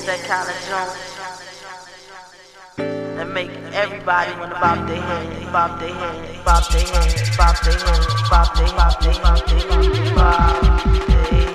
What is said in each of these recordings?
is that kind of joint that make everybody wanna bop their head, bop their head, bop their head, bop their head, bop their head, bop their head, bop their head, bop their head.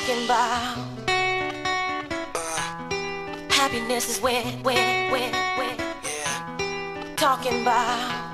talking happiness is where, where, where, where. Talking about.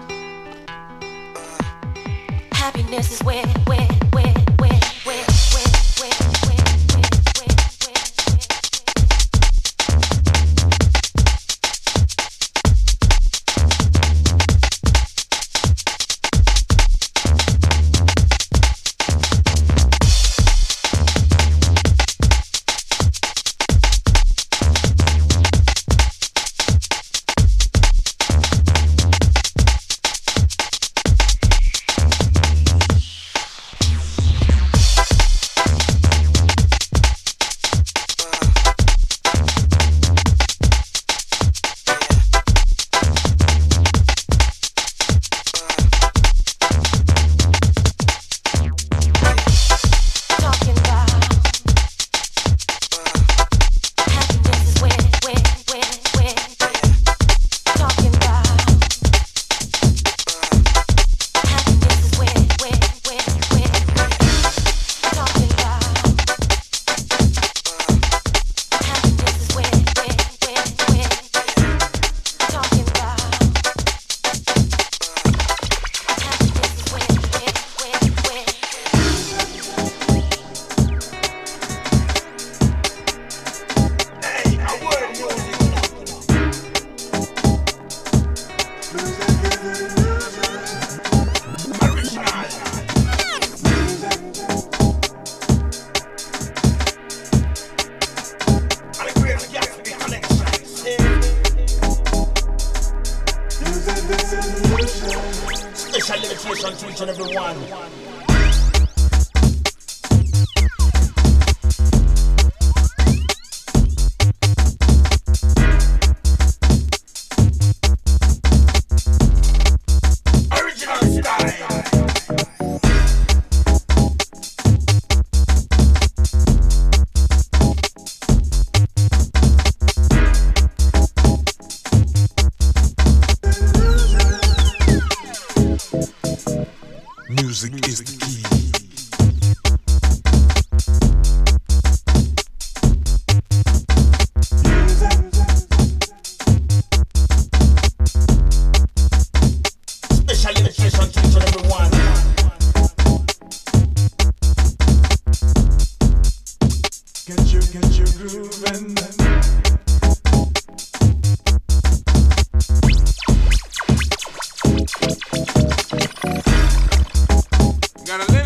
Gotta live.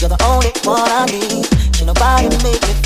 You're the only one I need. Can't nobody make it?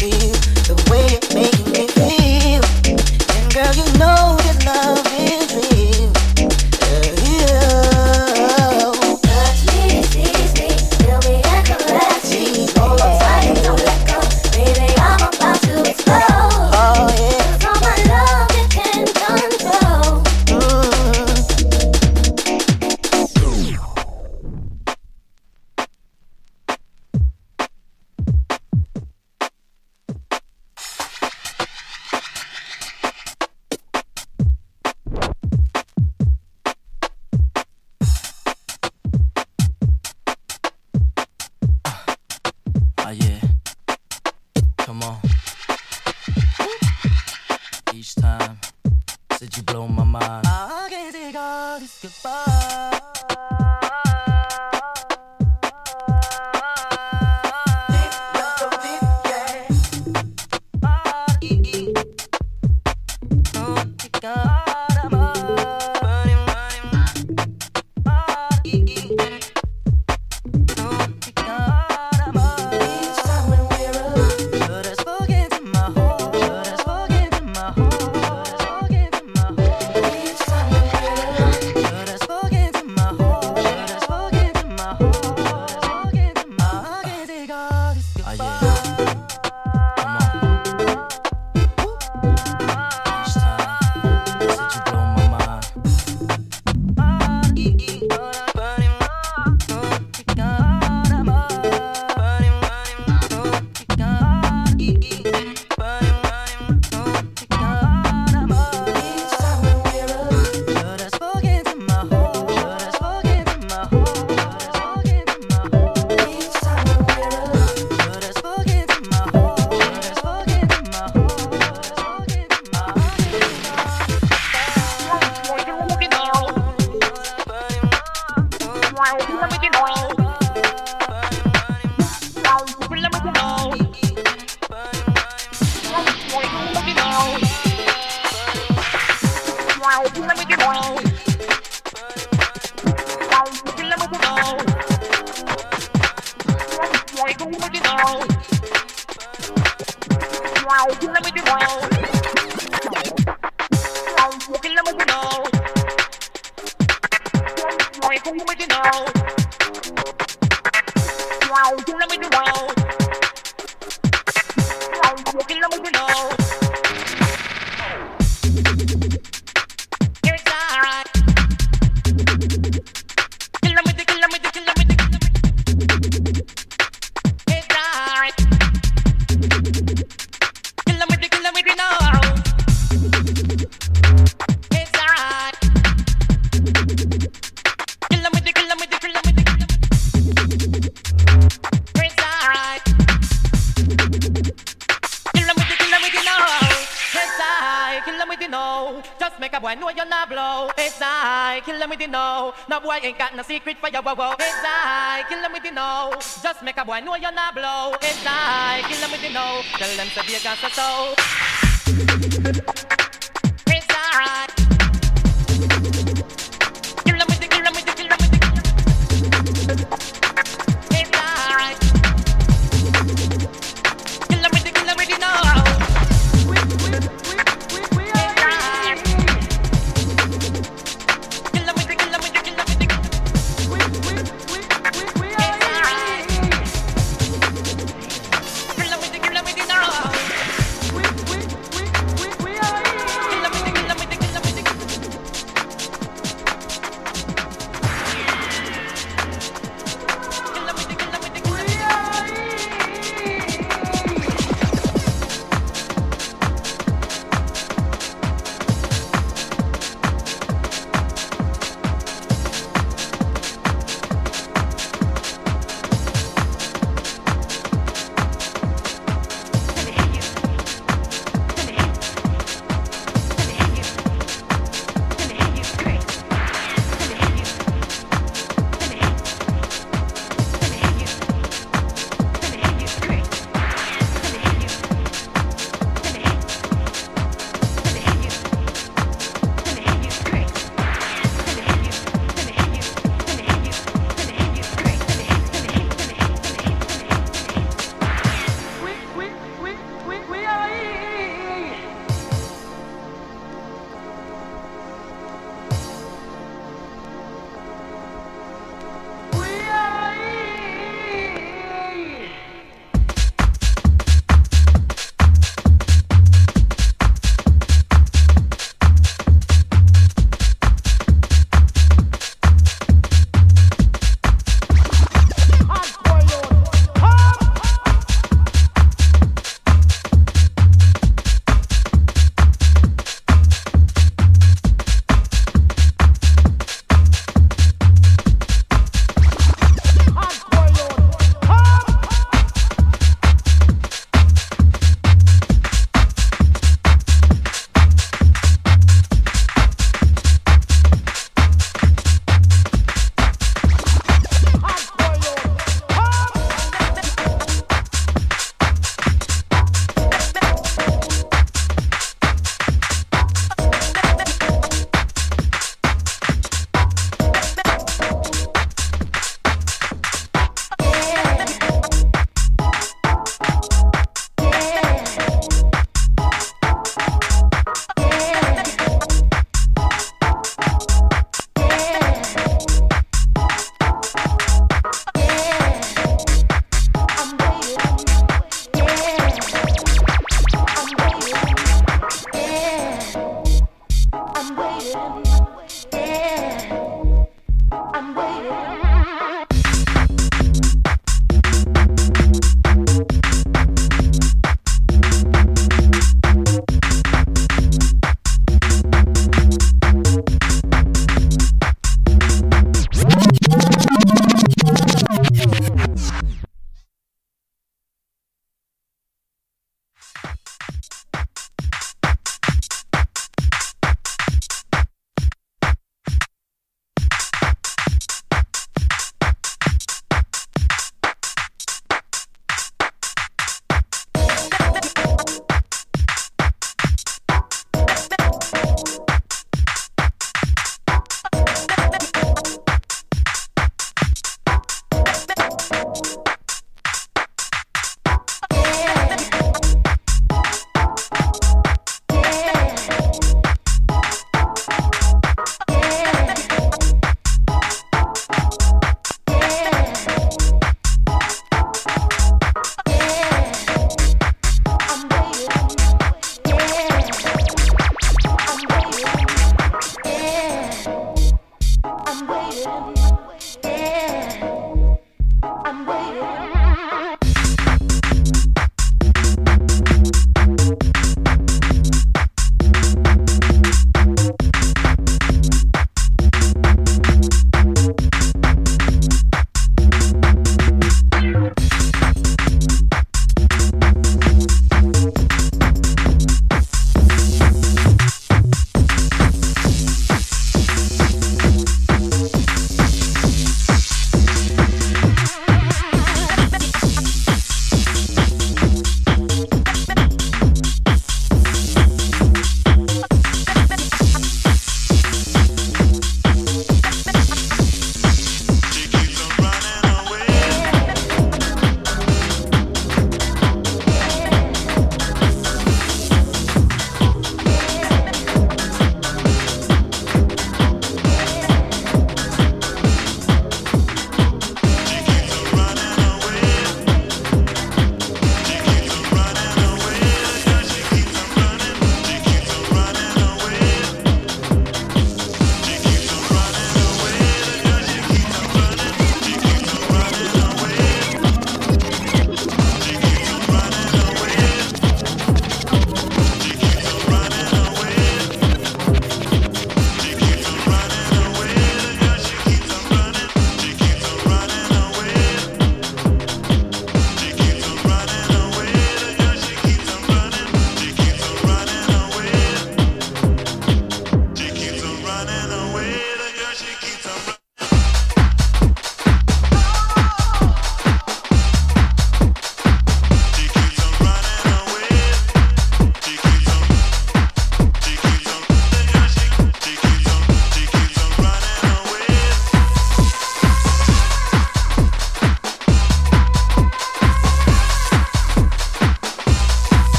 Ain't got no secret for you, whoa, whoa. It's I, kill them with you know. Just make a boy know you're not blow. It's I, kill them with you know. Tell them to be a gas so.